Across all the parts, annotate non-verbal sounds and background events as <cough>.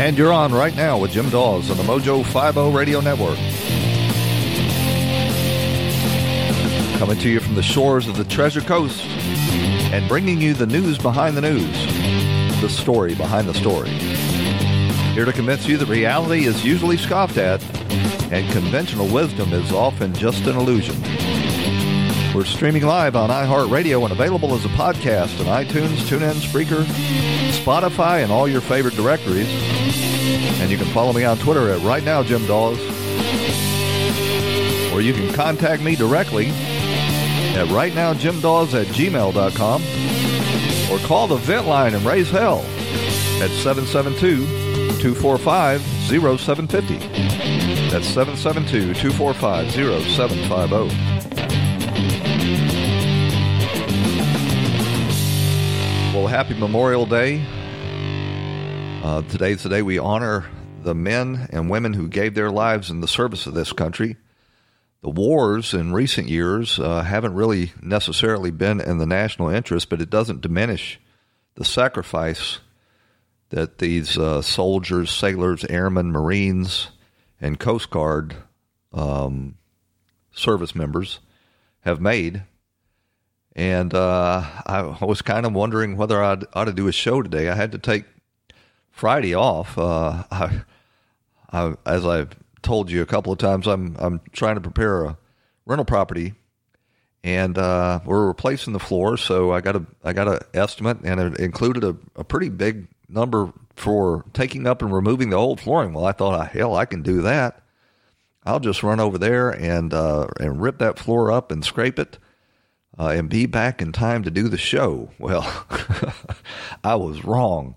And you're on right now with Jim Daws on the Mojo 50 Radio Network. Coming to you from the shores of the Treasure Coast and bringing you the news behind the news, the story behind the story. Here to convince you that reality is usually scoffed at and conventional wisdom is often just an illusion. We're streaming live on iHeartRadio and available as a podcast on iTunes, TuneIn, Spreaker, Spotify, and all your favorite directories. And you can follow me on Twitter at Right Now Jim Daws. Or you can contact me directly at rightnowjimdaws at gmail.com or call the vent line and raise hell at 772-245-0750. That's 772-245-0750. Well, happy Memorial Day. Uh, today's the day we honor the men and women who gave their lives in the service of this country. The wars in recent years uh, haven't really necessarily been in the national interest, but it doesn't diminish the sacrifice that these uh, soldiers, sailors, airmen, Marines, and Coast Guard um, service members have made. And uh, I, was kind of wondering whether I ought to do a show today. I had to take Friday off. Uh, I, I, as I've told you a couple of times, I'm I'm trying to prepare a rental property, and uh, we're replacing the floor. So I got a I got an estimate, and it included a, a pretty big number for taking up and removing the old flooring. Well, I thought, hell, I can do that. I'll just run over there and uh, and rip that floor up and scrape it. Uh, and be back in time to do the show. <laughs> Well, <laughs> I was wrong.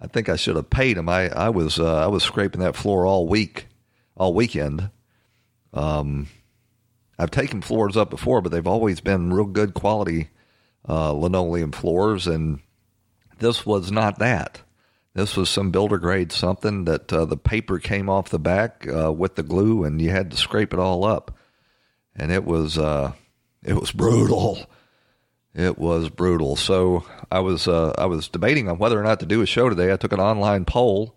I think I should have paid him. I I was uh, I was scraping that floor all week, all weekend. Um, I've taken floors up before, but they've always been real good quality uh, linoleum floors, and this was not that. This was some builder grade something that uh, the paper came off the back uh, with the glue, and you had to scrape it all up, and it was uh, it was brutal. It was brutal. So I was uh, I was debating on whether or not to do a show today. I took an online poll,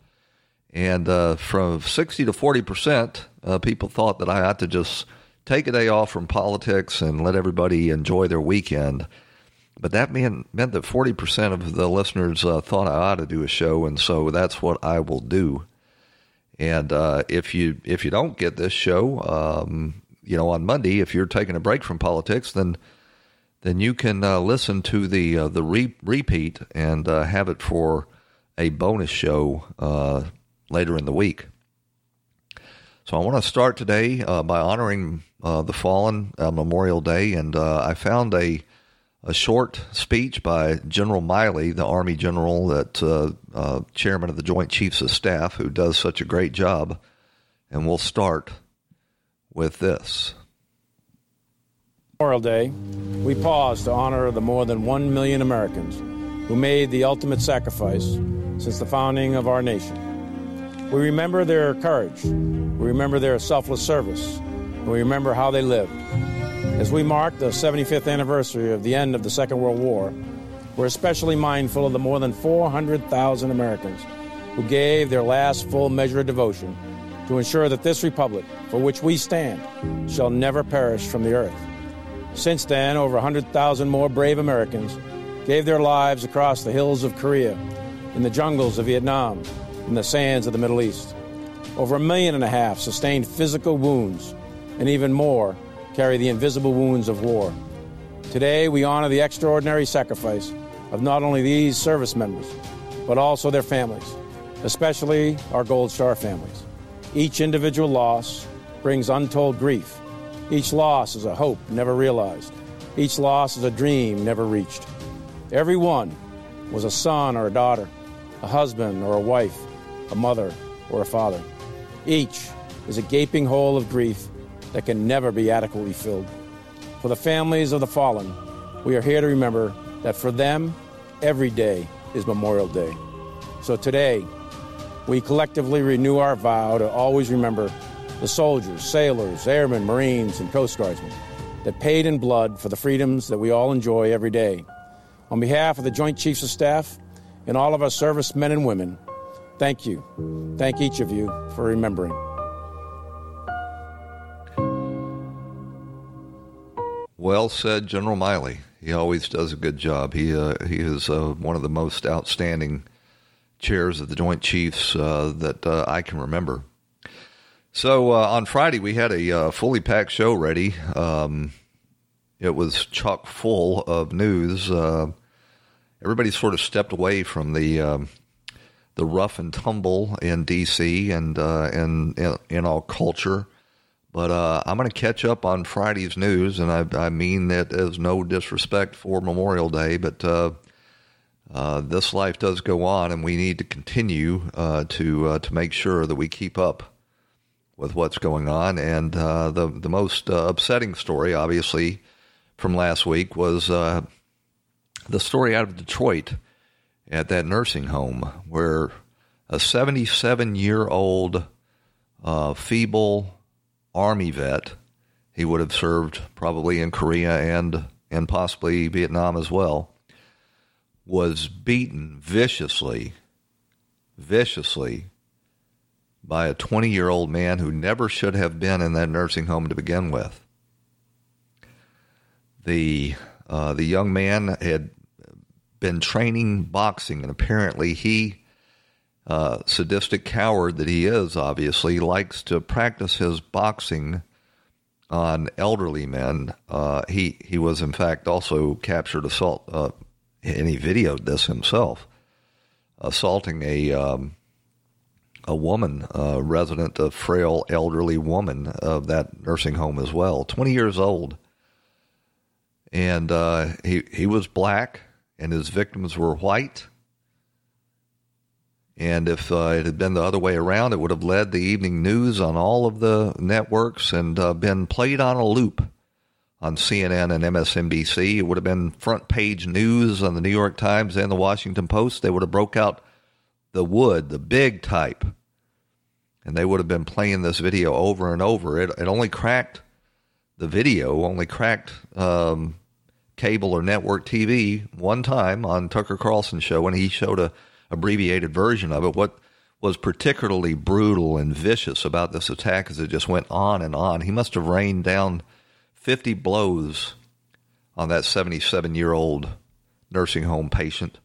and uh, from sixty to forty percent, uh, people thought that I ought to just take a day off from politics and let everybody enjoy their weekend. But that meant meant that forty percent of the listeners uh, thought I ought to do a show, and so that's what I will do. And uh, if you if you don't get this show, um, you know, on Monday, if you're taking a break from politics, then then you can uh, listen to the uh, the re- repeat and uh, have it for a bonus show uh, later in the week. So I want to start today uh, by honoring uh, the fallen Memorial Day, and I found a a short speech by General Milley, the Army general that chairman of the Joint Chiefs of Staff, who does such a great job, and we'll start with this. Memorial Day, we pause to honor the more than one million Americans who made the ultimate sacrifice since the founding of our nation. We remember their courage, we remember their selfless service, and we remember how they lived. As we mark the 75th anniversary of the end of the Second World War, we're especially mindful of the more than 400,000 Americans who gave their last full measure of devotion to ensure that this republic, for which we stand, shall never perish from the earth. Since then, over 100,000 more brave Americans gave their lives across the hills of Korea, in the jungles of Vietnam, in the sands of the Middle East. Over a million and a half sustained physical wounds, and even more carry the invisible wounds of war. Today, we honor the extraordinary sacrifice of not only these service members, but also their families, especially our Gold Star families. Each individual loss brings untold grief. Each loss is a hope never realized. Each loss is a dream never reached. Every one was a son or a daughter, a husband or a wife, a mother or a father. Each is a gaping hole of grief that can never be adequately filled. For the families of the fallen, we are here to remember that for them, every day is Memorial Day. So today, we collectively renew our vow to always remember the soldiers, sailors, airmen, Marines, and Coast Guardsmen that paid in blood for the freedoms that we all enjoy every day. On behalf of the Joint Chiefs of Staff and all of our servicemen and women, thank you. Thank each of you for remembering. Well said, General Milley. He always does a good job. He uh, he is uh, one of the most outstanding chairs of the Joint Chiefs uh, that uh, I can remember. So uh, on Friday we had a uh, fully packed show ready. Um, it was chock full of news. everybody sort of stepped away from the um, the rough and tumble in D.C. and and in, in all culture. But uh, I'm going to catch up on Friday's news, and I, I, mean that as no disrespect for Memorial Day, but uh, uh, this life does go on, and we need to continue uh, to uh, to make sure that we keep up with what's going on. And uh, the the most upsetting story, obviously, from last week was the story out of Detroit at that nursing home where a 77 year old feeble Army vet. He would have served probably in Korea and and possibly Vietnam as well. Was beaten viciously, viciously by a 20 year old man who never should have been in that nursing home to begin with. The uh, the young man had been training boxing, and apparently he uh, sadistic coward that he is, obviously, likes to practice his boxing on elderly men. Uh, he he was in fact also captured assault, uh, and he videoed this himself, assaulting a um, a woman, a resident, a frail elderly woman of that nursing home as well, twenty years old, and uh, he he was black, and his victims were white. And if uh, it had been the other way around, it would have led the evening news on all of the networks and uh, been played on a loop on CNN and MSNBC. It would have been front page news on the New York Times and the Washington Post. They would have broke out the wood, the big type, and they would have been playing this video over and over. It, it only cracked the video, only cracked um, cable or network TV one time on Tucker Carlson's show when he showed a abbreviated version of it. What was particularly brutal and vicious about this attack is it just went on and on. He must have rained down 50 blows on that 77 year old nursing home patient.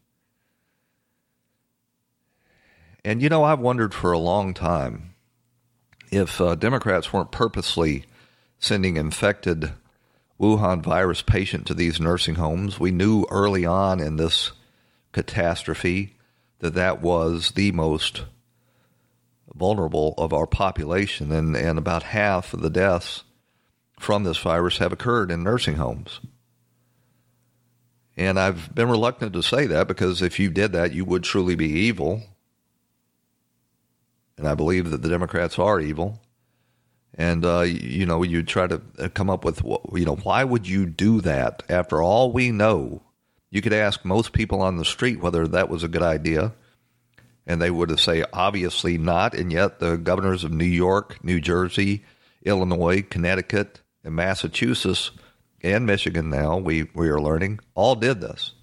And you know, I've wondered for a long time if uh, Democrats weren't purposely sending infected Wuhan virus patient to these nursing homes. We knew early on in this catastrophe that that was the most vulnerable of our population, and, and about half of the deaths from this virus have occurred in nursing homes. And I've been reluctant to say that because if you did that, you would truly be evil. And I believe that the Democrats are evil. And, uh, you know, you try to come up with, you know, why would you do that after all we know you could ask most people on the street whether that was a good idea, and they would say obviously not. And yet, the governors of New York, New Jersey, Illinois, Connecticut, and Massachusetts, and Michigan now, we, we are learning, all did this.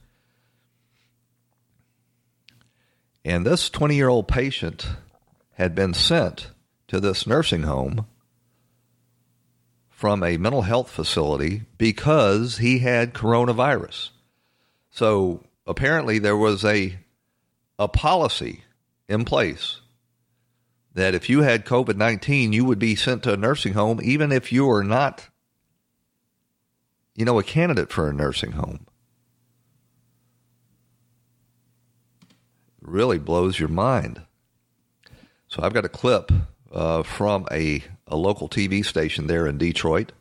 And this 20 year old patient had been sent to this nursing home from a mental health facility because he had coronavirus. So apparently there was a a policy in place that if you had COVID 19, you would be sent to a nursing home, even if you are not, you know, a candidate for a nursing home. It really blows your mind. So I've got a clip uh, from a, a local TV station there in Detroit,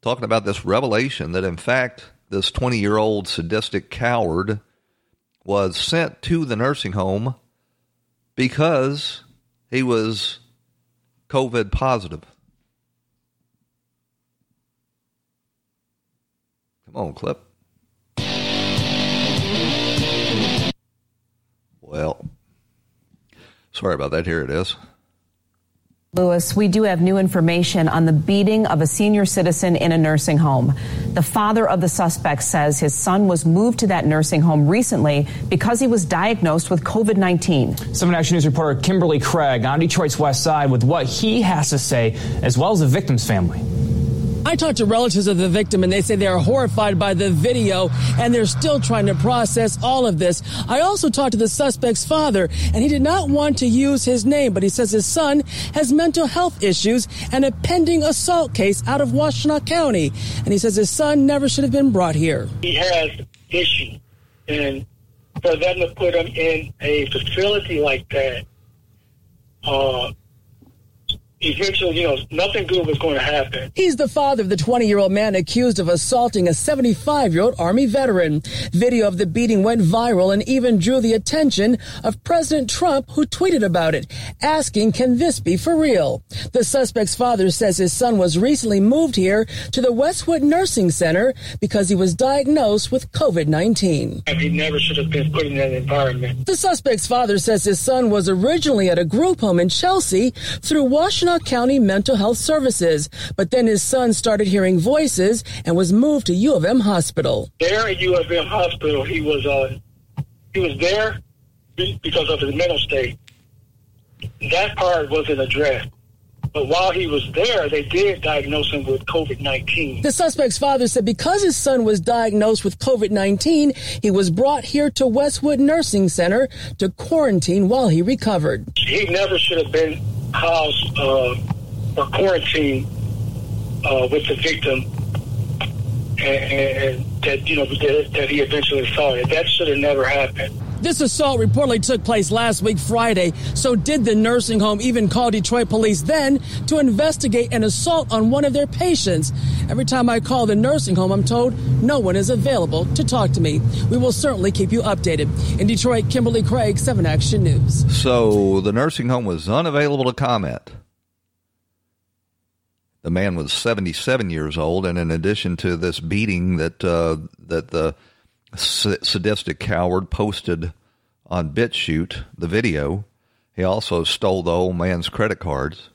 talking about this revelation that, in fact, this 20 year old sadistic coward was sent to the nursing home because he was COVID positive. Come on, clip. Well, sorry about that. Here it is. Lewis, we do have new information on the beating of a senior citizen in a nursing home. The father of the suspect says his son was moved to that nursing home recently because he was diagnosed with COVID 19. 7 Action News reporter Kimberly Craig on Detroit's West Side with what he has to say, as well as the victim's family. I talked to relatives of the victim and they say they are horrified by the video and they're still trying to process all of this. I also talked to the suspect's father and he did not want to use his name, but he says his son has mental health issues and a pending assault case out of Washtenaw County. And he says his son never should have been brought here. He has issues and for them to put him in a facility like that, uh, eventually, you know, nothing good was going to happen. He's the father of the 20 year old man accused of assaulting a 75 year old Army veteran. Video of the beating went viral and even drew the attention of President Trump, who tweeted about it, asking, Can this be for real? The suspect's father says his son was recently moved here to the Westwood Nursing Center because he was diagnosed with COVID 19. And he never should have been put in that environment. The suspect's father says his son was originally at a group home in Chelsea through Washtenaw County Mental Health Services, but then his son started hearing voices and was moved to U of M Hospital. There at U of M Hospital, he was uh, he was there because of his mental state. That part wasn't addressed. But while he was there, they did diagnose him with COVID 19. The suspect's father said because his son was diagnosed with COVID 19, he was brought here to Westwood Nursing Center to quarantine while he recovered. He never should have been housed uh, or quarantined uh, with the victim. And, and that you know that, that he eventually saw it. That should have never happened. This assault reportedly took place last week Friday. So did the nursing home even call Detroit police then to investigate an assault on one of their patients? Every time I call the nursing home, I'm told no one is available to talk to me. We will certainly keep you updated. In Detroit, Kimberly Craig, 7 Action News. So the nursing home was unavailable to comment. The man was 77 years old, and in addition to this beating that uh, that the sadistic coward posted on BitChute, the video. He also stole the old man's credit cards.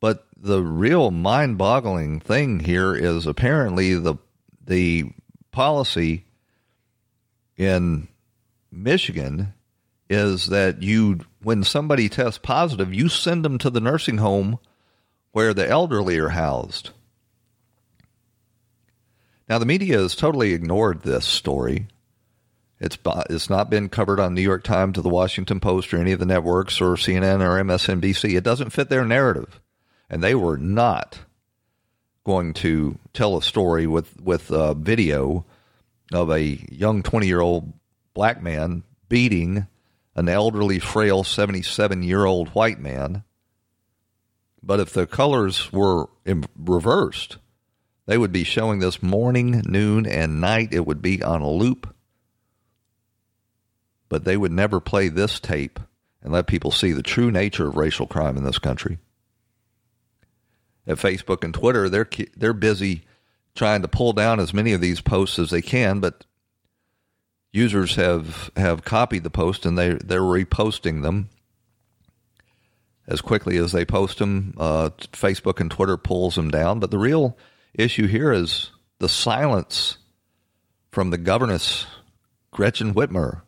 But the real mind-boggling thing here is apparently the the policy in Michigan is that you when somebody tests positive, you send them to the nursing home where the elderly are housed. Now, the media has totally ignored this story. It's, it's not been covered on New York Times or the Washington Post or any of the networks or CNN or MSNBC. It doesn't fit their narrative. And they were not going to tell a story with, with a video of a young 20 year old black man beating an elderly, frail 77 year old white man. But if the colors were reversed, they would be showing this morning, noon, and night. It would be on a loop. But they would never play this tape and let people see the true nature of racial crime in this country. At Facebook and Twitter, they're they're busy trying to pull down as many of these posts as they can, but users have have copied the post and they they're reposting them as quickly as they post them. Uh, Facebook and Twitter pulls them down, but the real issue here is the silence from the governess Gretchen Whitmer.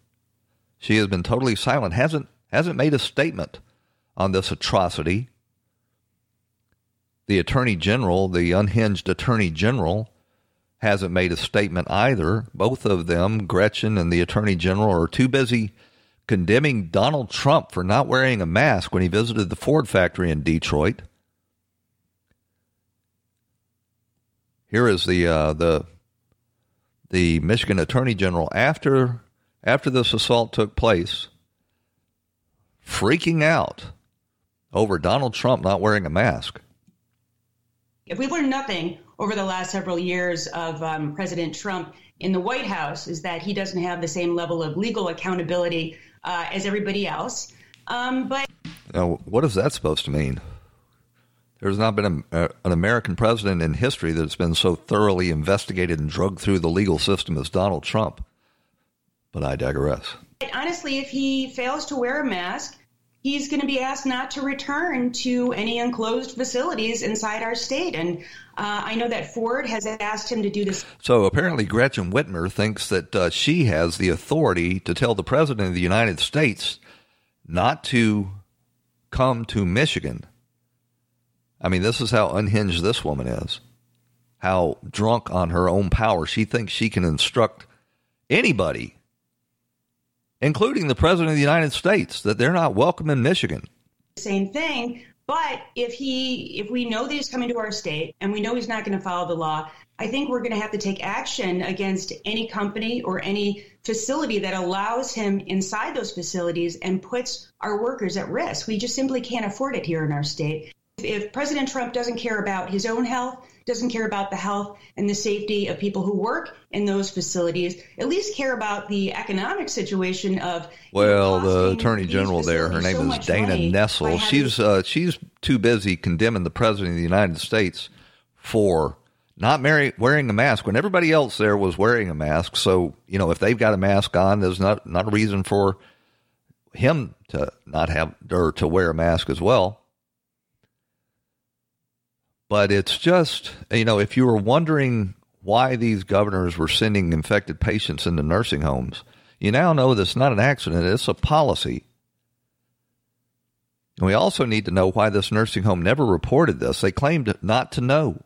She has been totally silent, hasn't hasn't made a statement on this atrocity. The Attorney General, the unhinged Attorney General, hasn't made a statement either. Both of them, Gretchen and the Attorney General, are too busy condemning Donald Trump for not wearing a mask when he visited the Ford factory in Detroit. Here is the uh, the the Michigan Attorney General after after this assault took place. freaking out over Donald Trump not wearing a mask. If we learned nothing over the last several years of um, President Trump in the White House, is that he doesn't have the same level of legal accountability uh, as everybody else. Um, but now, what is that supposed to mean? There's not been a, a, an American president in history that's been so thoroughly investigated and drugged through the legal system as Donald Trump. But I digress. Honestly, if he fails to wear a mask, he's going to be asked not to return to any enclosed facilities inside our state. And uh, I know that Ford has asked him to do this. So apparently, Gretchen Whitmer thinks that uh, she has the authority to tell the President of the United States not to come to Michigan I mean, this is how unhinged this woman is. How drunk on her own power. She thinks she can instruct anybody, including the President of the United States, that they're not welcome in Michigan. Same thing. But if he, if we know that he's coming to our state and we know he's not going to follow the law, I think we're going to have to take action against any company or any facility that allows him inside those facilities and puts our workers at risk. We just simply can't afford it here in our state. If President Trump doesn't care about his own health, doesn't care about the health and the safety of people who work in those facilities, at least care about the economic situation of. Well, the attorney general there, her name so is Dana Nessel. She's uh, she's too busy condemning the president of the United States for not wearing a mask when everybody else there was wearing a mask. So you know, if they've got a mask on, there's not not a reason for him to not have or to wear a mask as well. But it's just, you know, if you were wondering why these governors were sending infected patients into nursing homes, you now know that's not an accident, it's a policy. And we also need to know why this nursing home never reported this. They claimed not to know.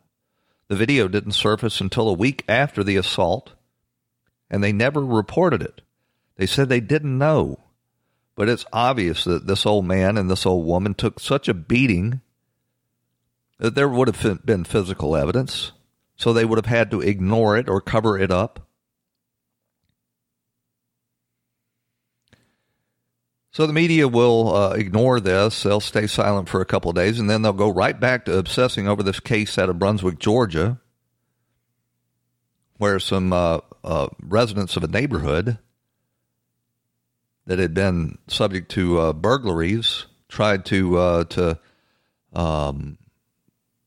The video didn't surface until a week after the assault, and they never reported it. They said they didn't know. But it's obvious that this old man and this old woman took such a beating there would have been physical evidence, so they would have had to ignore it or cover it up. So the media will uh, ignore this. They'll stay silent for a couple of days, and then they'll go right back to obsessing over this case out of Brunswick, Georgia, where some uh, uh, residents of a neighborhood that had been subject to uh, burglaries tried to uh, to um,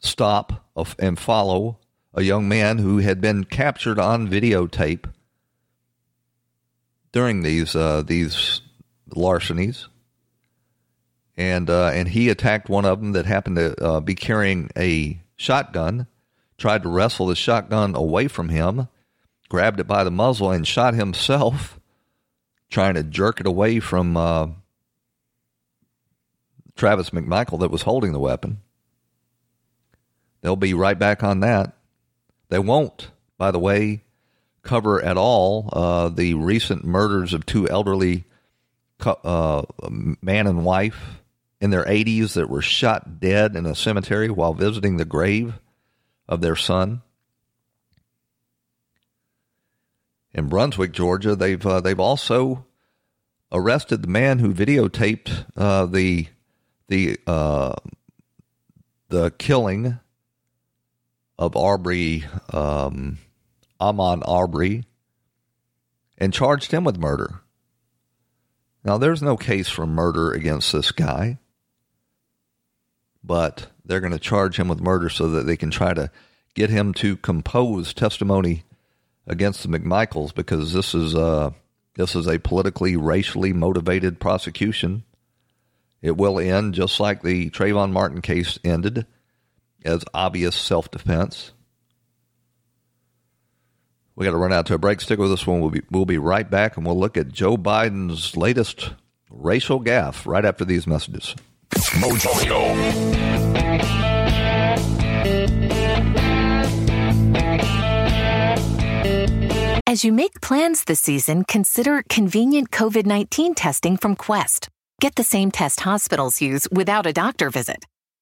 stop and follow a young man who had been captured on videotape during these uh, these larcenies, and uh, and he attacked one of them that happened to uh, be carrying a shotgun, tried to wrestle the shotgun away from him, grabbed it by the muzzle and shot himself, trying to jerk it away from uh, Travis McMichael that was holding the weapon. They'll be right back on that. They won't, by the way, cover at all uh, the recent murders of two elderly uh, man and wife in their 80s that were shot dead in a cemetery while visiting the grave of their son. In Brunswick, Georgia, they've uh, they've also arrested the man who videotaped uh, the the uh, the killing of Arbery, um, Ahmaud Arbery, and charged him with murder. Now, there's no case for murder against this guy, but they're going to charge him with murder so that they can try to get him to compose testimony against the McMichaels because this is a, this is a politically, racially motivated prosecution. It will end just like the Trayvon Martin case ended as obvious self defense. We got to run out to a break. Stick with us when we'll be we'll be right back, and we'll look at Joe Biden's latest racial gaffe right after these messages. Mojo. As you make plans this season, consider convenient COVID 19 testing from Quest. Get the same test hospitals use without a doctor visit.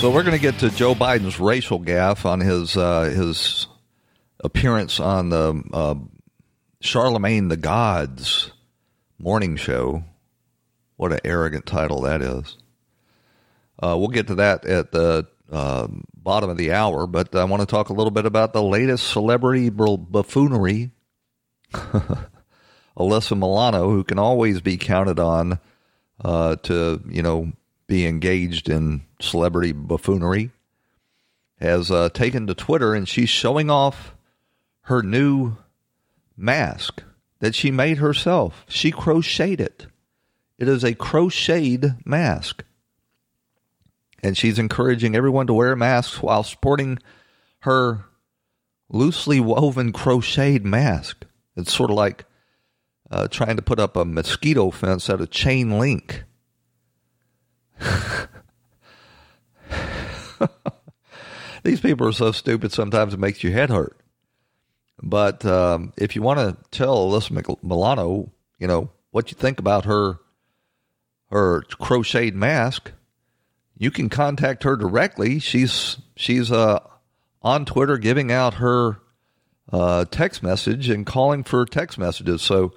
So we're going to get to Joe Biden's racial gaffe on his uh, his appearance on the uh, Charlemagne the God's morning show. What an arrogant title that is. Uh, we'll get to that at the uh, bottom of the hour, but I want to talk a little bit about the latest celebrity buffoonery. <laughs> Alyssa Milano, who can always be counted on uh, to, you know, be engaged in celebrity buffoonery, has uh, taken to Twitter and she's showing off her new mask that she made herself. She crocheted it. It is a crocheted mask. And she's encouraging everyone to wear masks while sporting her loosely woven crocheted mask. It's sort of like uh, trying to put up a mosquito fence out of chain link. <laughs> These people are so stupid sometimes it makes your head hurt. But um, if you want to tell Alyssa Milano, you know, what you think about her her crocheted mask, you can contact her directly. She's she's uh, on Twitter giving out her uh, text message and calling for text messages. So,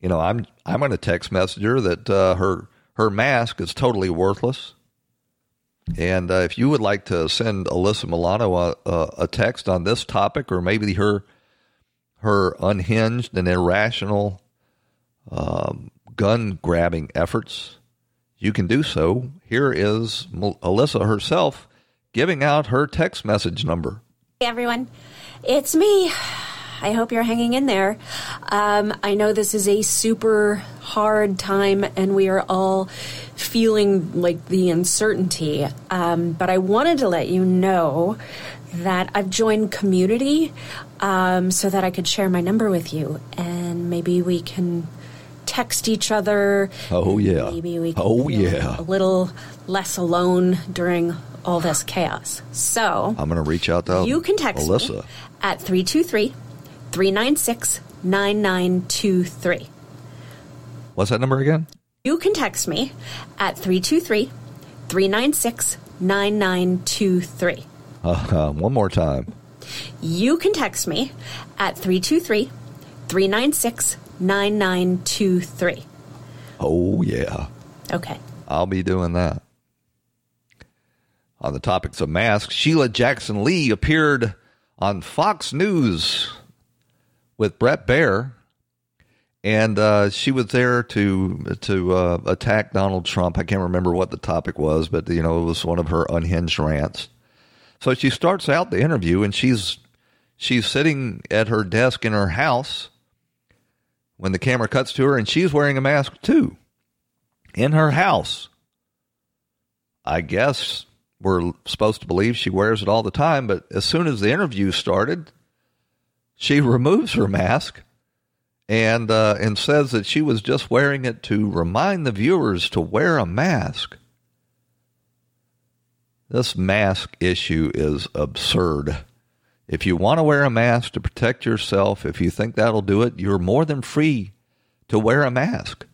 you know, I'm I'm going to text message her that uh, her her mask is totally worthless. And uh, if you would like to send Alyssa Milano a, a, a, text on this topic, or maybe her her unhinged and irrational um, gun grabbing efforts, you can do so. Here is Alyssa herself giving out her text message number. Hey everyone, it's me. I hope you're hanging in there. Um, I know this is a super hard time and we are all feeling like the uncertainty. Um, but I wanted to let you know that I've joined community um, so that I could share my number with you and maybe we can text each other. Oh yeah. Maybe we can oh yeah. A little less alone during all this chaos. So I'm going to reach out to you can text Alyssa. me at 323 396 9923. What's that number again? You can text me at 323 396 9923. Uh, <laughs> one more time. You can text me at 323 396 9923. Oh, yeah. Okay. I'll be doing that. On the topics of masks, Sheila Jackson Lee appeared on Fox News with Bret Baier, and uh, she was there to to uh, attack Donald Trump. I can't remember what the topic was, but you know it was one of her unhinged rants. So she starts out the interview, and she's she's sitting at her desk in her house when the camera cuts to her, and she's wearing a mask too in her house. I guess we're supposed to believe she wears it all the time, but as soon as the interview started, she removes her mask and uh, and says that she was just wearing it to remind the viewers to wear a mask. This mask issue is absurd. If you want to wear a mask to protect yourself, if you think that'll do it, you're more than free to wear a mask.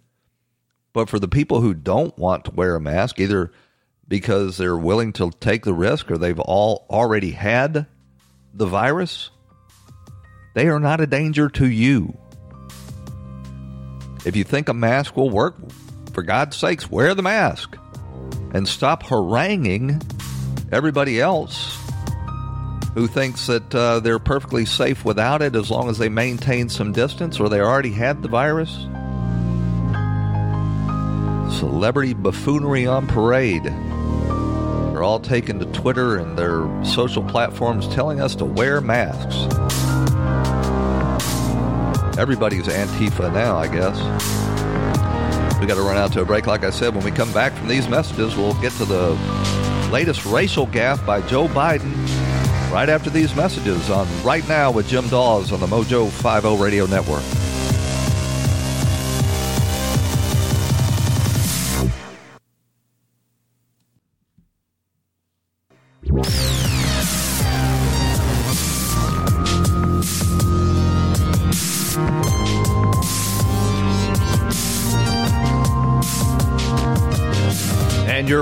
But for the people who don't want to wear a mask, either because they're willing to take the risk or they've all already had the virus, they are not a danger to you. If you think a mask will work, for God's sakes, wear the mask and stop haranguing everybody else who thinks that uh, they're perfectly safe without it as long as they maintain some distance or they already had the virus. Celebrity buffoonery on parade. They're all taken to Twitter and their social platforms telling us to wear masks. Everybody's Antifa now, I guess. We got to run out to a break. Like I said, when we come back from these messages, we'll get to the latest racial gaffe by Joe Biden right after these messages on Right Now with Jim Daws on the Mojo 50 Radio Network.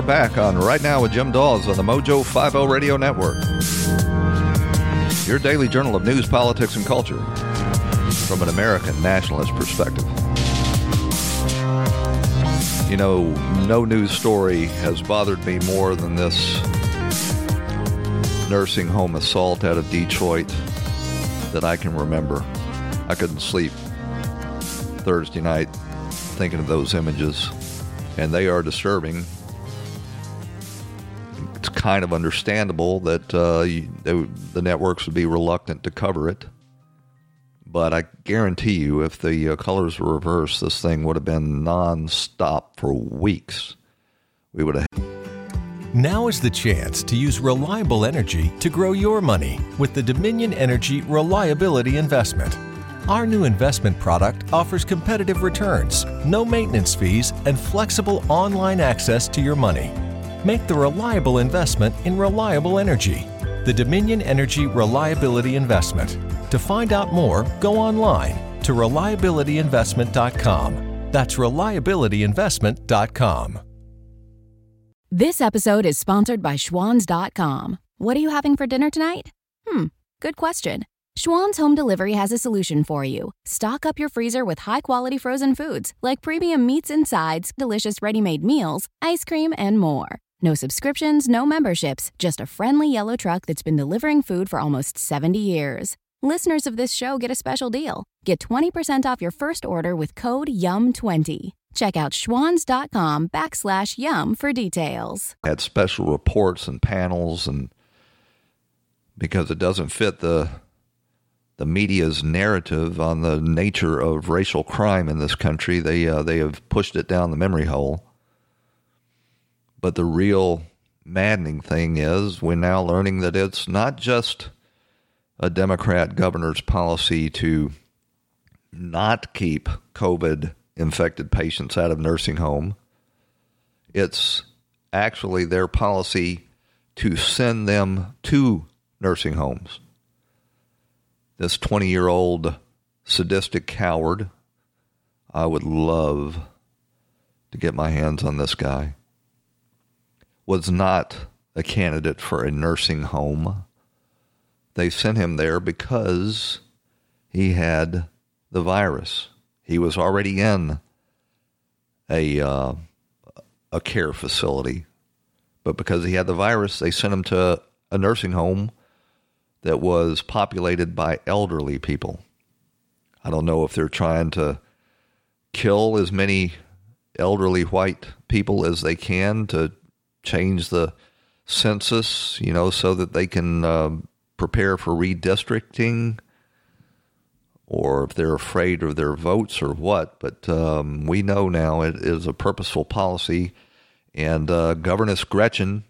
You're back on Right Now with Jim Daws on the Mojo 50 Radio Network. Your daily journal of news, politics, and culture from an American nationalist perspective. You know, no news story has bothered me more than this nursing home assault out of Detroit that I can remember. I couldn't sleep Thursday night thinking of those images, and they are disturbing. Kind of understandable that uh, you, they, the networks would be reluctant to cover it. But I guarantee you, if the uh, colors were reversed, this thing would have been non-stop for weeks. We would have. Now is the chance to use reliable energy to grow your money with the Dominion Energy Reliability Investment. Our new investment product offers competitive returns, no maintenance fees, and flexible online access to your money. Make the reliable investment in reliable energy. The Dominion Energy Reliability Investment. To find out more, go online to reliabilityinvestment.com. That's reliabilityinvestment.com. This episode is sponsored by Schwans.com. What are you having for dinner tonight? Hmm, good question. Schwan's Home Delivery has a solution for you. Stock up your freezer with high quality frozen foods like premium meats and sides, delicious ready made meals, ice cream, and more. No subscriptions, no memberships, just a friendly yellow truck that's been delivering food for almost 70 years. Listeners of this show get a special deal. Get 20% off your first order with code YUM20. Check out schwans.com backslash yum for details. Had special reports and panels and because it doesn't fit the the media's narrative on the nature of racial crime in this country. They uh, they have pushed it down the memory hole. But the real maddening thing is we're now learning that it's not just a Democrat governor's policy to not keep COVID infected patients out of nursing home. It's actually their policy to send them to nursing homes. This 20 year old sadistic coward, I would love to get my hands on this guy, was not a candidate for a nursing home. They sent him there because he had the virus. He was already in a uh, a care facility, but because he had the virus, they sent him to a nursing home that was populated by elderly people. I don't know if they're trying to kill as many elderly white people as they can to change the census, you know, so that they can uh, prepare for redistricting or if they're afraid of their votes or what. But um, we know now it is a purposeful policy. And uh, Governess Gretchen,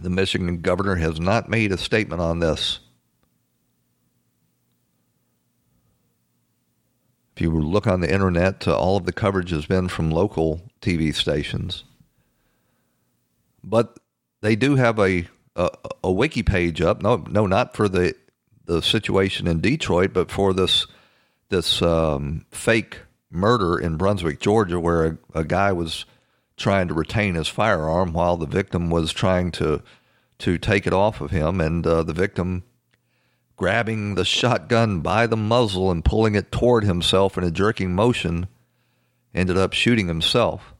the Michigan governor, has not made a statement on this. If you look on the internet, uh, all of the coverage has been from local TV stations. But they do have a, a, a wiki page up. No, no, not for the the situation in Detroit, but for this this um, fake murder in Brunswick, Georgia, where a, a, guy was trying to retain his firearm while the victim was trying to to take it off of him, and uh, the victim grabbing the shotgun by the muzzle and pulling it toward himself in a jerking motion ended up shooting himself.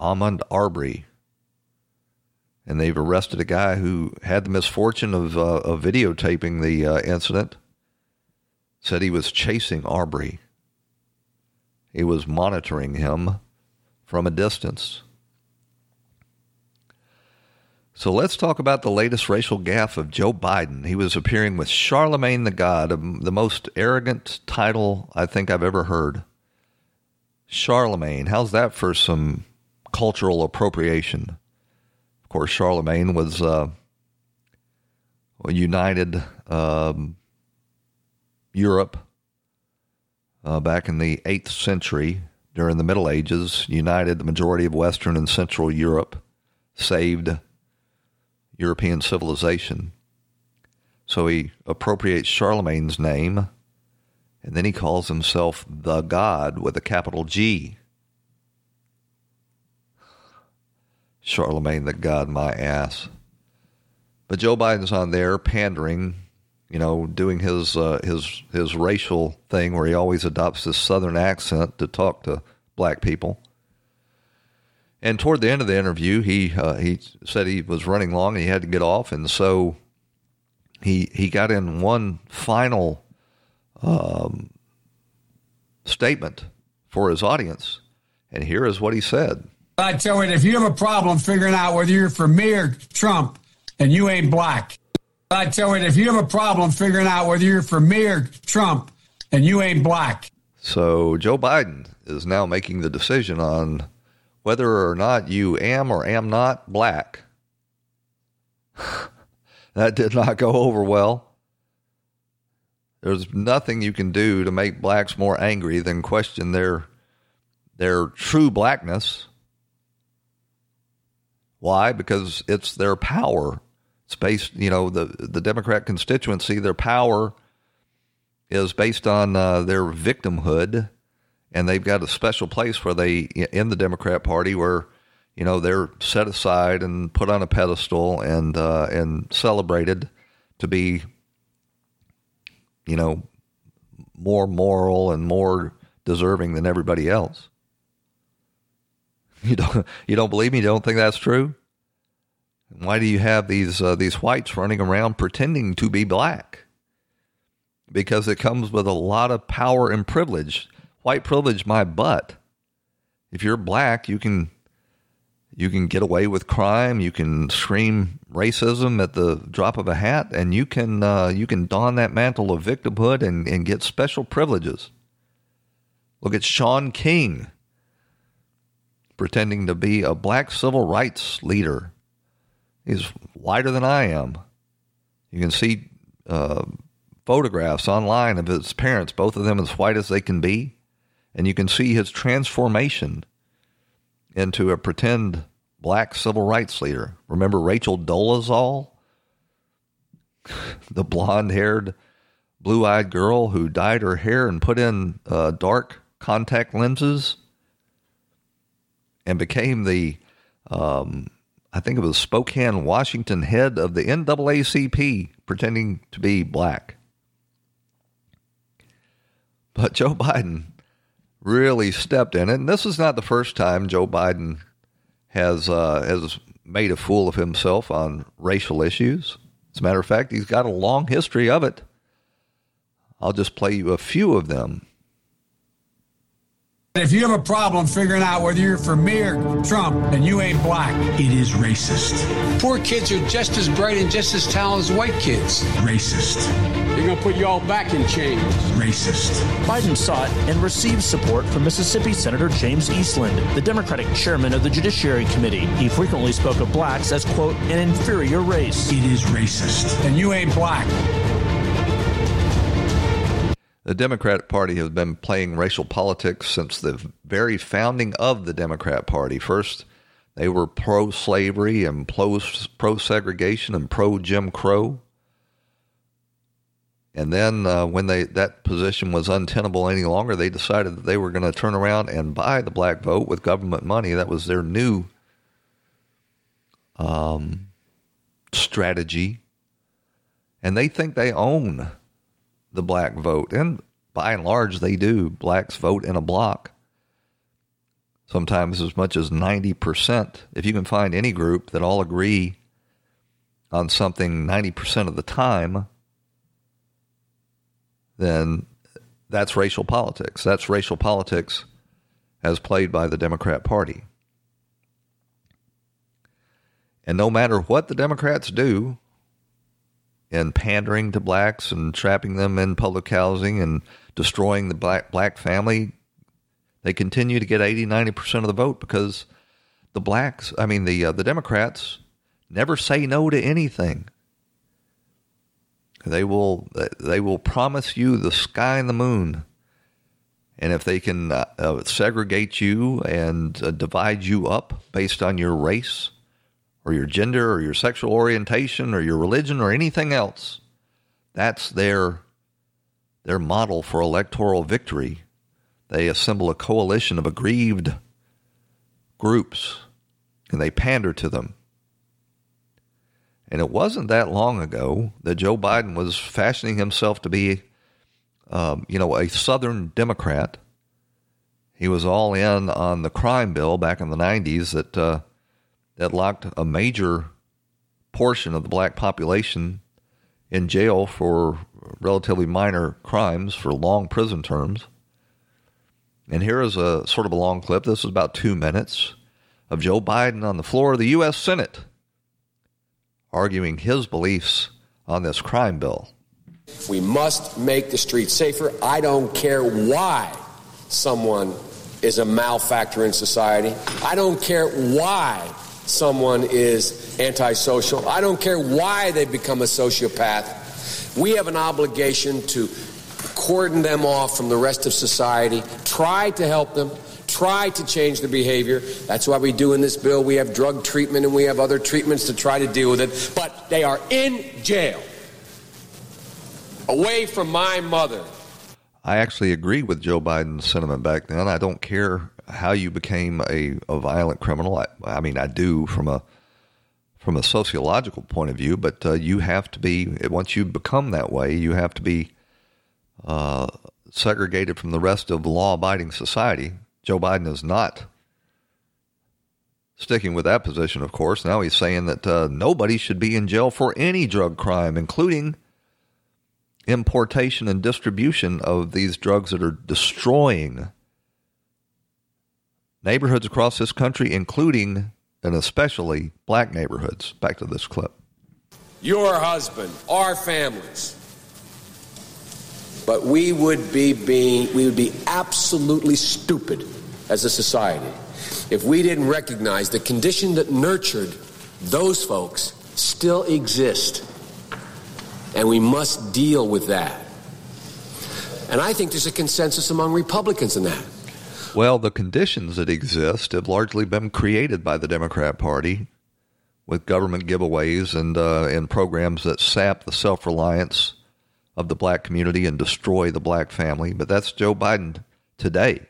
Ahmaud Arbery and they've arrested a guy who had the misfortune of, uh, of videotaping the uh, incident. Said he was chasing Arbery. He was monitoring him from a distance. So let's talk about the latest racial gaffe of Joe Biden. He was appearing with Charlemagne the God, the most arrogant title I think I've ever heard. Charlemagne, how's that for some cultural appropriation? Of course, Charlemagne was uh, united um, Europe uh, back in the 8th century during the Middle Ages, united the majority of Western and Central Europe, saved European civilization. So he appropriates Charlemagne's name, and then he calls himself the God with a capital G. Charlemagne the God, my ass. But Joe Biden's on there pandering, you know, doing his uh, his his racial thing where he always adopts this southern accent to talk to black people. And toward the end of the interview, he uh, he said he was running long and he had to get off, and so he he got in one final um, statement for his audience, and here is what he said. I tell you, if you have a problem figuring out whether you're for me or Trump, and you ain't black, I tell you, if you have a problem figuring out whether you're for me or Trump, and you ain't black. So Joe Biden is now making the decision on whether or not you am or am not black. <laughs> that did not go over well. There's nothing you can do to make blacks more angry than question their their true blackness. Why? Because it's their power. It's based, you know, the the Democrat constituency. Their power is based on uh, their victimhood, and they've got a special place where they in the Democrat Party where you know they're set aside and put on a pedestal and uh, and celebrated to be you know more moral and more deserving than everybody else. You don't you don't believe me? You don't think that's true? Why do you have these uh, these whites running around pretending to be black? Because it comes with a lot of power and privilege. White privilege, my butt. If you're black, you can you can get away with crime. You can scream racism at the drop of a hat, and you can uh, you can don that mantle of victimhood and, and get special privileges. Look at Shaun King pretending to be a black civil rights leader He's whiter than I am. You can see uh, photographs online of his parents, both of them as white as they can be, and you can see his transformation into a pretend black civil rights leader. Remember Rachel Dolezal, <laughs> the blonde-haired, blue-eyed girl who dyed her hair and put in uh, dark contact lenses and became the um, I think it was Spokane, Washington head of the NAACP pretending to be black. But Joe Biden really stepped in it. And this is not the first time Joe Biden has uh, has made a fool of himself on racial issues. As a matter of fact, he's got a long history of it. I'll just play you a few of them. If you have a problem figuring out whether you're for me or Trump and you ain't black, it is racist. Poor kids are just as bright and just as talented as white kids. Racist. They're going to put you all back in chains. Racist. Biden sought and received support from Mississippi Senator James Eastland, the Democratic chairman of the Judiciary Committee. He frequently spoke of blacks as, quote, an inferior race. It is racist. And you ain't black. The Democratic Party has been playing racial politics since the very founding of the Democrat Party. First, they were pro slavery and pro segregation and pro Jim Crow. And then, uh, when they that position was untenable any longer, they decided that they were going to turn around and buy the black vote with government money. That was their new um, strategy. And they think they own the black vote. And by and large, they do. Blacks vote in a block. Sometimes as much as 90%. If you can find any group that all agree on something 90% of the time, then that's racial politics. That's racial politics as played by the Democrat Party. And no matter what the Democrats do, and pandering to blacks and trapping them in public housing and destroying the black black family, they continue to get 80, 90% of the vote because the blacks, I mean the uh, the Democrats never say no to anything. They will they will promise you the sky and the moon. And if they can uh, uh, segregate you and uh, divide you up based on your race or your gender or your sexual orientation or your religion or anything else. That's their their model for electoral victory. They assemble a coalition of aggrieved groups and they pander to them. And it wasn't that long ago that Joe Biden was fashioning himself to be, um, you know, a Southern Democrat. He was all in on the crime bill back in the 90s that uh, that locked a major portion of the black population in jail for relatively minor crimes for long prison terms. And here is a sort of a long clip. This is about two minutes of Joe Biden on the floor of the U.S. Senate arguing his beliefs on this crime bill. We must make the streets safer. I don't care why someone is a malfactor in society. I don't care why someone is antisocial. I don't care why they become a sociopath. We have an obligation to cordon them off from the rest of society, try to help them, try to change their behavior. That's why we do in this bill. We have drug treatment and we have other treatments to try to deal with it. But they are in jail, away from my mother. I actually agree with Joe Biden's sentiment back then. I don't care how you became a, a violent criminal. I, I mean, I do from a from a sociological point of view, but uh, you have to be once you become that way, you have to be uh, segregated from the rest of law-abiding society. Joe Biden is not sticking with that position, of course. Now he's saying that uh, nobody should be in jail for any drug crime, including importation and distribution of these drugs that are destroying neighborhoods across this country, including and especially black neighborhoods. Back to this clip. Your husband, our families. But we would be being we would be absolutely stupid as a society if we didn't recognize the condition that nurtured those folks still exist. And we must deal with that. And I think there's a consensus among Republicans in that. Well, the conditions that exist have largely been created by the Democrat Party with government giveaways and uh, and programs that sap the self reliance of the black community and destroy the black family. But that's Joe Biden today.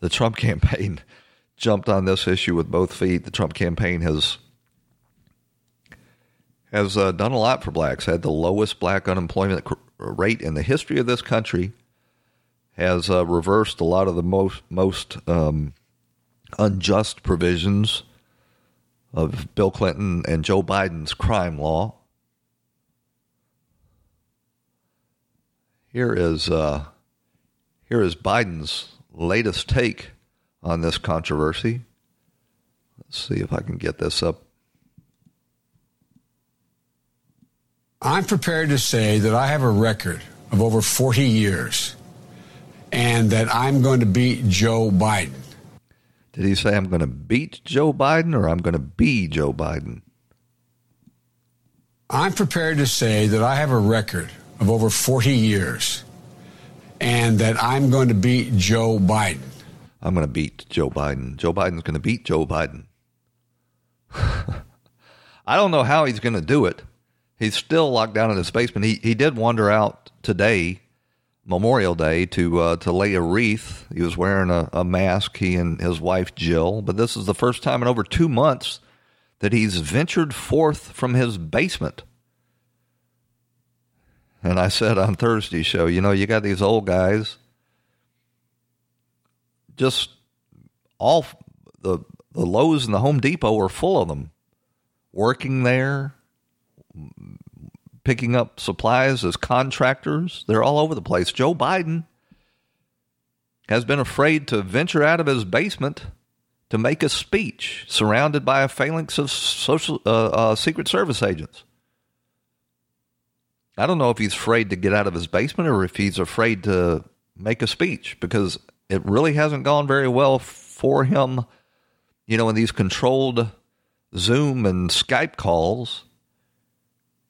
The Trump campaign <laughs> jumped on this issue with both feet. The Trump campaign has has uh, done a lot for blacks. Had the lowest black unemployment rate in the history of this country. Has uh, reversed a lot of the most most um, unjust provisions of Bill Clinton and Joe Biden's crime law. Here is uh, here is Biden's latest take on this controversy. Let's see if I can get this up. I'm prepared to say that I have a record of over 40 years and that I'm going to beat Joe Biden. Did he say I'm going to beat Joe Biden or I'm going to be Joe Biden? I'm prepared to say that I have a record of over 40 years and that I'm going to beat Joe Biden. I'm going to beat Joe Biden. Joe Biden's going to beat Joe Biden. <laughs> I don't know how he's going to do it. He's still locked down in his basement. He he did wander out today, Memorial Day, to uh, to lay a wreath. He was wearing a, a mask. He and his wife Jill. But this is the first time in over two months that he's ventured forth from his basement. And I said on Thursday's show, you know, you got these old guys, just all the the Lowe's and the Home Depot are full of them, working there, picking up supplies as contractors. They're all over the place. Joe Biden has been afraid to venture out of his basement to make a speech surrounded by a phalanx of social uh, uh, Secret Service agents. I don't know if he's afraid to get out of his basement or if he's afraid to make a speech because it really hasn't gone very well for him, you know, in these controlled Zoom and Skype calls.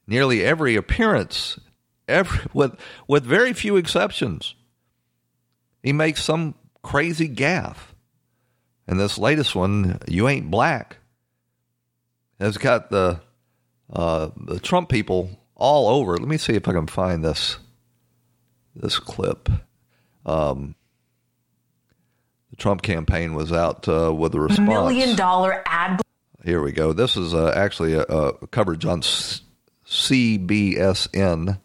Nearly every appearance, every <laughs> with with very few exceptions, he makes some crazy gaffe. And this latest one, You Ain't Black, has got the uh, the Trump people all over. Let me see if I can find this this clip. Um, the Trump campaign was out uh, with a response. Million dollar ad. Here we go. This is uh, actually a, a, coverage on CBSN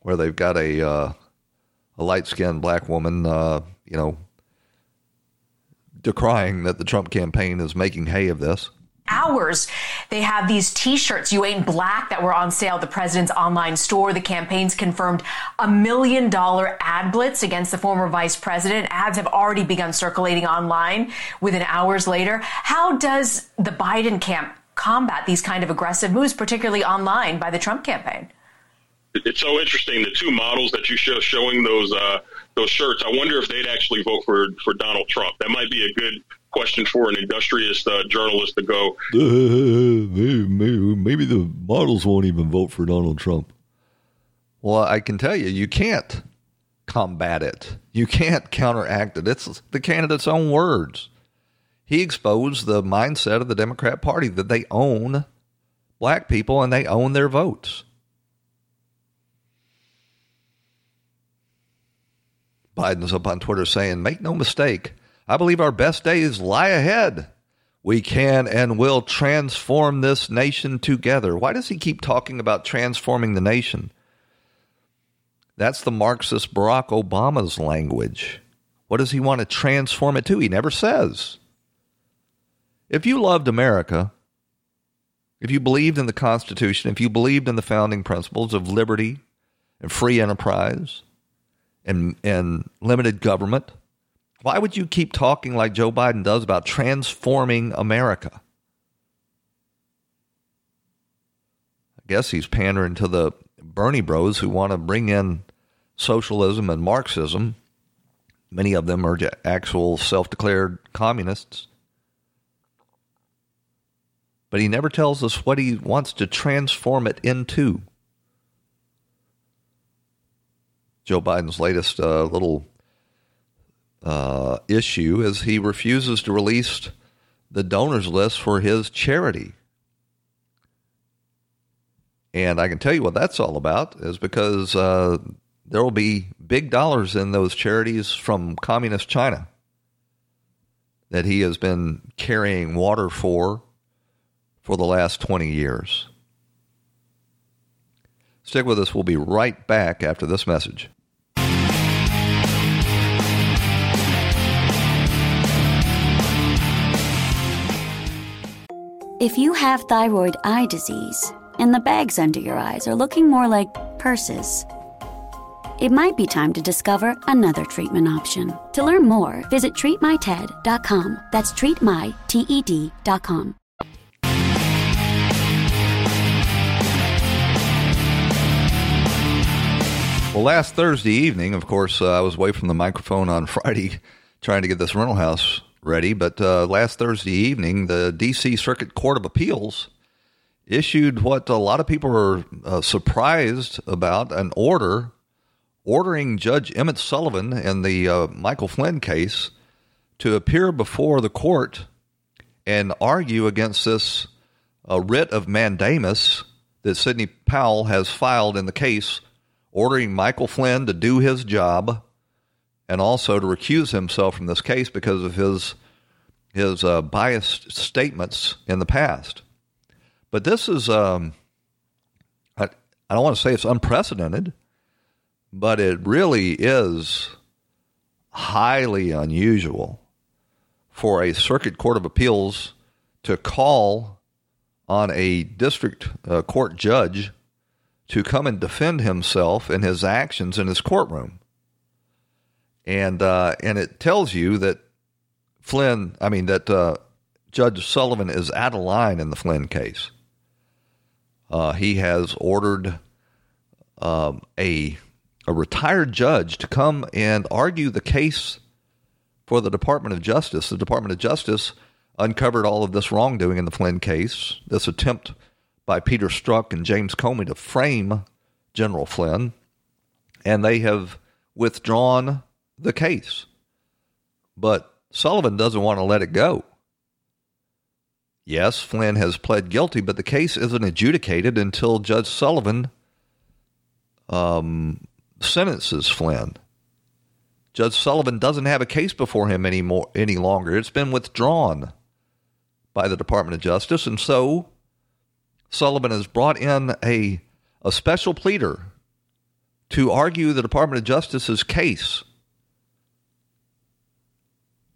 where they've got a uh, a light skinned black woman, uh, you know, decrying that the Trump campaign is making hay of this hours. They have these t-shirts, You Ain't Black, that were on sale at the president's online store. The campaign's confirmed a million dollar ad blitz against the former vice president. Ads have already begun circulating online within hours later. How does the Biden camp combat these kind of aggressive moves, particularly online by the Trump campaign? It's so interesting. The two models that you show showing those uh, those shirts. I wonder if they'd actually vote for for Donald Trump. That might be a good question for an industrious uh, journalist to go. Uh, maybe, maybe, maybe the models won't even vote for Donald Trump. Well, I can tell you, you can't combat it. You can't counteract it. It's the candidate's own words. He exposed the mindset of the Democrat Party that they own black people and they own their votes. Biden's up on Twitter saying, make no mistake, I believe our best days lie ahead. We can and will transform this nation together. Why does he keep talking about transforming the nation? That's the Marxist Barack Obama's language. What does he want to transform it to? He never says. If you loved America, if you believed in the Constitution, if you believed in the founding principles of liberty and free enterprise and, and limited government, why would you keep talking like Joe Biden does about transforming America? I guess he's pandering to the Bernie bros who want to bring in socialism and Marxism. Many of them are actual self declared communists. But he never tells us what he wants to transform it into. Joe Biden's latest uh, little uh, issue is he refuses to release the donors list for his charity. And I can tell you what that's all about is because uh, there will be big dollars in those charities from communist China that he has been carrying water for for the last 20 years. Stick with us. We'll be right back after this message. If you have thyroid eye disease and the bags under your eyes are looking more like purses, it might be time to discover another treatment option. To learn more, visit treatmyted.com. That's treatmyted.com. Well, last Thursday evening, of course, uh, I was away from the microphone on <laughs> Friday trying to get this rental house ready. But uh, last Thursday evening, the D.C. Circuit Court of Appeals issued what a lot of people were uh, surprised about an order ordering Judge Emmett Sullivan in the uh, Michael Flynn case to appear before the court and argue against this uh, writ of mandamus that Sidney Powell has filed in the case, ordering Michael Flynn to do his job and also to recuse himself from this case because of his his uh, biased statements in the past. But this is, um, I, I don't want to say it's unprecedented, but it really is highly unusual for a circuit court of appeals to call on a district uh, court judge to come and defend himself and his actions in his courtroom and uh, and it tells you that Flynn, I mean that uh, Judge Sullivan is out of line in the Flynn case. Uh, he has ordered um, a a retired judge to come and argue the case for the Department of Justice. The Department of Justice uncovered all of this wrongdoing in the Flynn case. This attempt by Peter Strzok and James Comey to frame General Flynn, and they have withdrawn the case. But Sullivan doesn't want to let it go. Yes, Flynn has pled guilty, but the case isn't adjudicated until Judge Sullivan um, sentences Flynn. Judge Sullivan doesn't have a case before him anymore any longer. It's been withdrawn by the Department of Justice, and so Sullivan has brought in a a special pleader to argue the Department of Justice's case.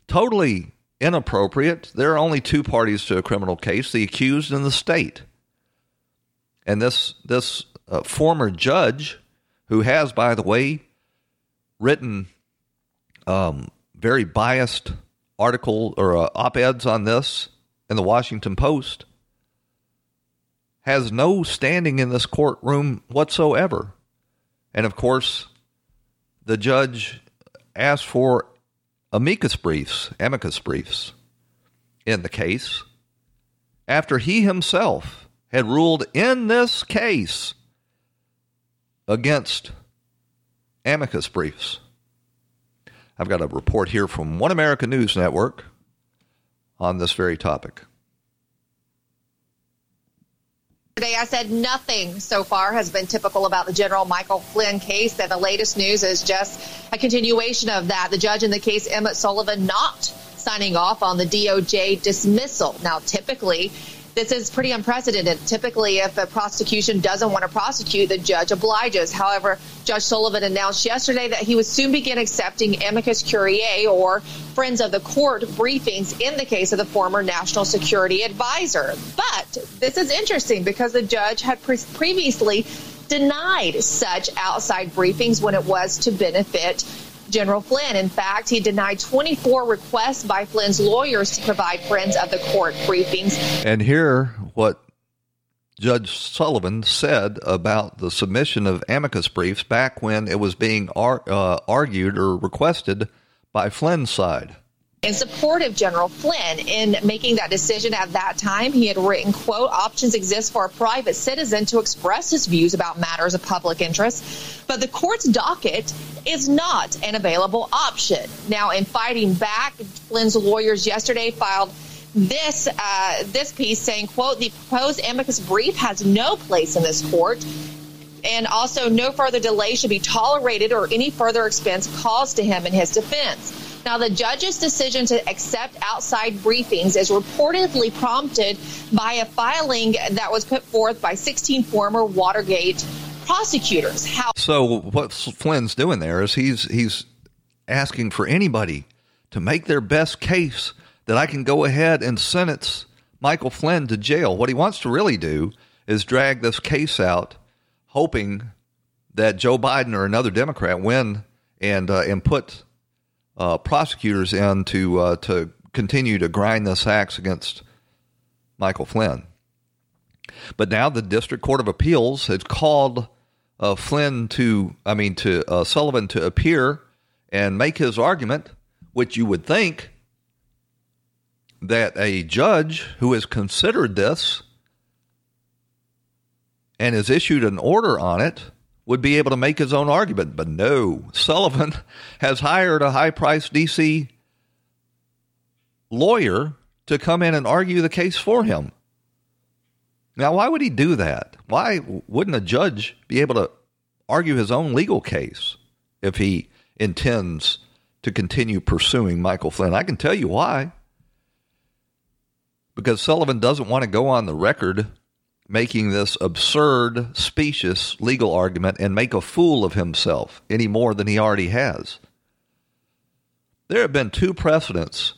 Totally inappropriate. There are only two parties to a criminal case: the accused and the state. And this this uh, former judge, who has, by the way, written um, very biased article or uh, op eds on this in the Washington Post, has no standing in this courtroom whatsoever. And of course, the judge asked for amicus briefs, amicus briefs in the case after he himself had ruled in this case against amicus briefs. I've got a report here from One America News Network on this very topic. Today, I said nothing so far has been typical about the General Michael Flynn case. And the latest news is just a continuation of that. The judge in the case, Emmett Sullivan, not signing off on the DOJ dismissal. Now, typically, this is pretty unprecedented. Typically, if a prosecution doesn't want to prosecute, the judge obliges. However, Judge Sullivan announced yesterday that he would soon begin accepting amicus curiae or friends of the court briefings in the case of the former national security advisor. But this is interesting because the judge had pre- previously denied such outside briefings when it was to benefit General Flynn. In fact, he denied 24 requests by Flynn's lawyers to provide friends of the court briefings. And here, what Judge Sullivan said about the submission of amicus briefs back when it was being ar- uh, argued or requested by Flynn's side in support of General Flynn in making that decision at that time. He had written, quote, options exist for a private citizen to express his views about matters of public interest, but the court's docket is not an available option. Now, in fighting back, Flynn's lawyers yesterday filed this uh, this piece saying, quote, the proposed amicus brief has no place in this court and also no further delay should be tolerated or any further expense caused to him in his defense. Now, the judge's decision to accept outside briefings is reportedly prompted by a filing that was put forth by 16 former Watergate prosecutors. How- so, what Flynn's doing there is he's he's asking for anybody to make their best case that I can go ahead and sentence Michael Flynn to jail. What he wants to really do is drag this case out, hoping that Joe Biden or another Democrat win and uh, and put uh, prosecutors in to uh, to continue to grind this axe against Michael Flynn. But now the District Court of Appeals has called uh, Flynn to, I mean, to uh, Sullivan to appear and make his argument, which you would think that a judge who has considered this and has issued an order on it would be able to make his own argument. But no, Sullivan <laughs> has hired a high priced DC lawyer to come in and argue the case for him. Now, why would he do that? Why wouldn't a judge be able to argue his own legal case if he intends to continue pursuing Michael Flynn? I can tell you why. Because Sullivan doesn't want to go on the record making this absurd, specious legal argument and make a fool of himself any more than he already has. There have been two precedents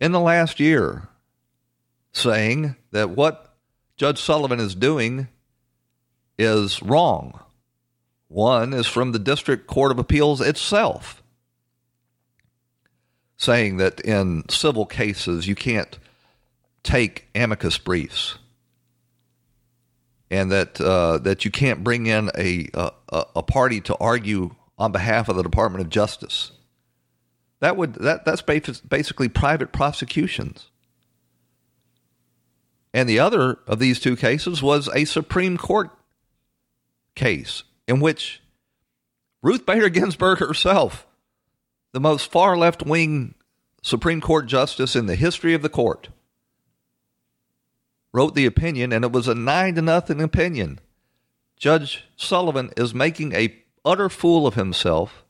in the last year saying that what Judge Sullivan is doing is wrong. One is from the District Court of Appeals itself, saying that in civil cases you can't take amicus briefs and that uh, that you can't bring in a, a a party to argue on behalf of the Department of Justice. That would that that's basically private prosecutions. And the other of these two cases was a Supreme Court case in which Ruth Bader Ginsburg herself, the most far left wing Supreme Court justice in the history of the court, wrote the opinion, and it was a nine to nothing opinion. Judge Sullivan is making a utter fool of himself.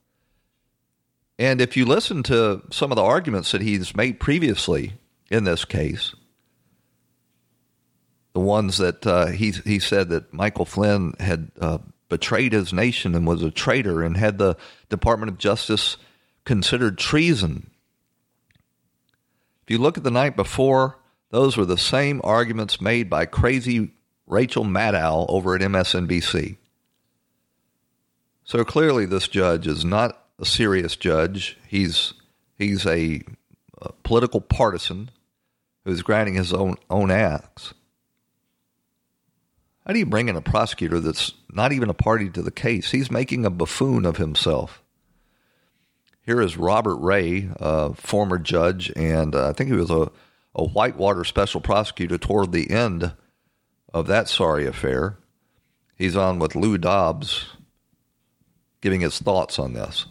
And if you listen to some of the arguments that he's made previously in this case, the ones that uh, he he said that Michael Flynn had uh, betrayed his nation and was a traitor and had the Department of Justice considered treason. If you look at the night before, those were the same arguments made by crazy Rachel Maddow over at MSNBC. So clearly, this judge is not a serious judge. He's he's a, a political partisan who's grinding his own own axe. How do you bring in a prosecutor that's not even a party to the case? He's making a buffoon of himself. Here is Robert Ray, a former judge, and uh, I think he was a, a Whitewater special prosecutor toward the end of that sorry affair. He's on with Lou Dobbs, giving his thoughts on this.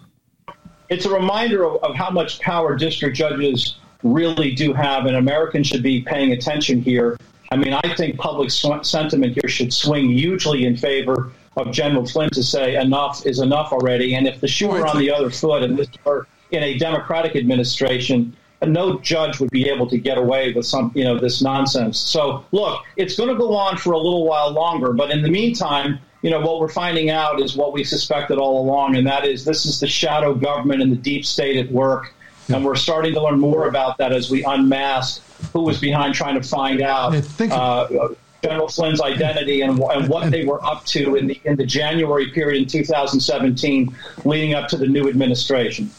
It's a reminder of, of how much power district judges really do have, and Americans should be paying attention here I mean, I think public sentiment here should swing hugely in favor of General Flynn to say enough is enough already. And if the shoe were on the other foot and this were in a Democratic administration, no judge would be able to get away with some, you know, this nonsense. So, look, it's going to go on for a little while longer, but in the meantime, you know, what we're finding out is what we suspected all along, and that is this is the shadow government and the deep state at work. And we're starting to learn more about that as we unmask who was behind trying to find out uh, General Flynn's identity and, and, what they were up to in the in the January period in 2017, leading up to the new administration.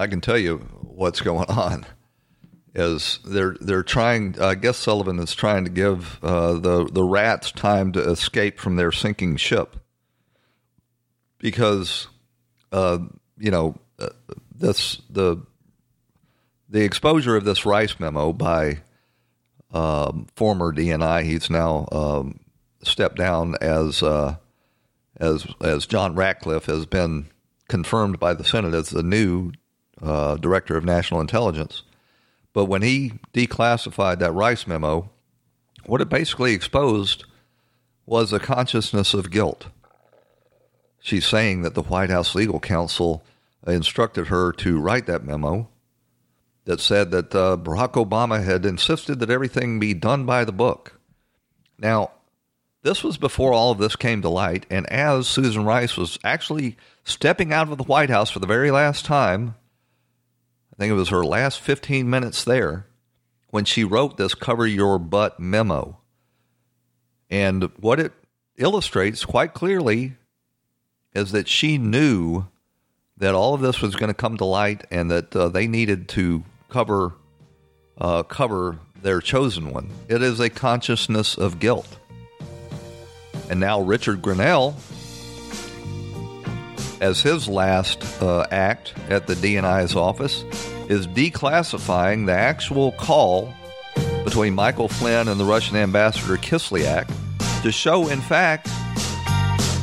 I can tell you what's going <laughs> on. Is they're they're trying? I guess Sullivan is trying to give uh, the the rats time to escape from their sinking ship because uh, you know uh, this the the exposure of this Rice memo by um, former DNI, he's now um, stepped down as uh, as as John Ratcliffe has been confirmed by the Senate as the new uh, director of national intelligence. But when he declassified that Rice memo, what it basically exposed was a consciousness of guilt. She's saying that the White House legal counsel instructed her to write that memo that said that uh, Barack Obama had insisted that everything be done by the book. Now, this was before all of this came to light, and as Susan Rice was actually stepping out of the White House for the very last time, think it was her last 15 minutes there, when she wrote this cover your butt memo. And what it illustrates quite clearly is that she knew that all of this was going to come to light and that uh, they needed to cover uh, cover their chosen one. It is a consciousness of guilt. And now Richard Grenell, as his last uh, act at the DNI's office, is declassifying the actual call between Michael Flynn and the Russian ambassador Kislyak to show, in fact,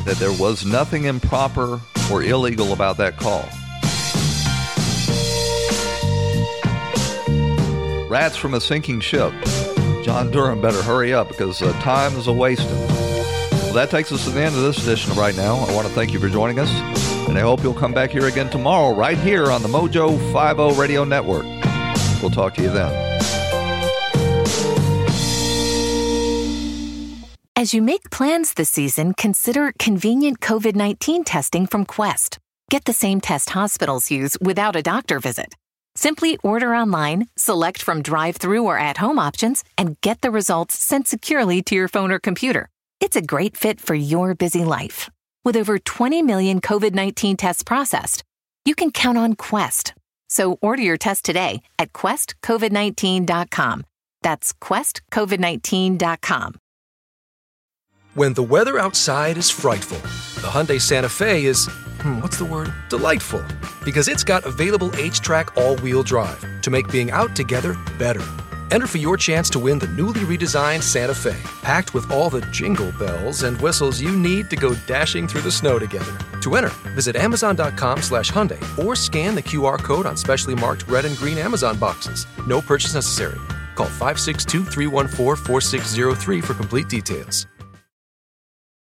that there was nothing improper or illegal about that call. Rats from a sinking ship. John Durham better hurry up because uh, time is a wasting. Well, that takes us to the end of this edition of Right Now. I want to thank you for joining us, and I hope you'll come back here again tomorrow, right here on the Mojo 50 Radio Network. We'll talk to you then. As you make plans this season, consider convenient COVID 19 testing from Quest. Get the same test hospitals use without a doctor visit. Simply order online, select from drive through or at home options, and get the results sent securely to your phone or computer. It's a great fit for your busy life. With over 20 million COVID 19 tests processed, you can count on Quest. So order your test today at questcovid19.com. That's questcovid19.com. When the weather outside is frightful, the Hyundai Santa Fe is, hmm, what's the word? Delightful. Because it's got available HTRAC all wheel drive to make being out together better. Enter for your chance to win the newly redesigned Santa Fe, packed with all the jingle bells and whistles you need to go dashing through the snow together. To enter, visit Amazon.com slash Hyundai or scan the QR code on specially marked red and green Amazon boxes. No purchase necessary. Call 562 314 4603 for complete details.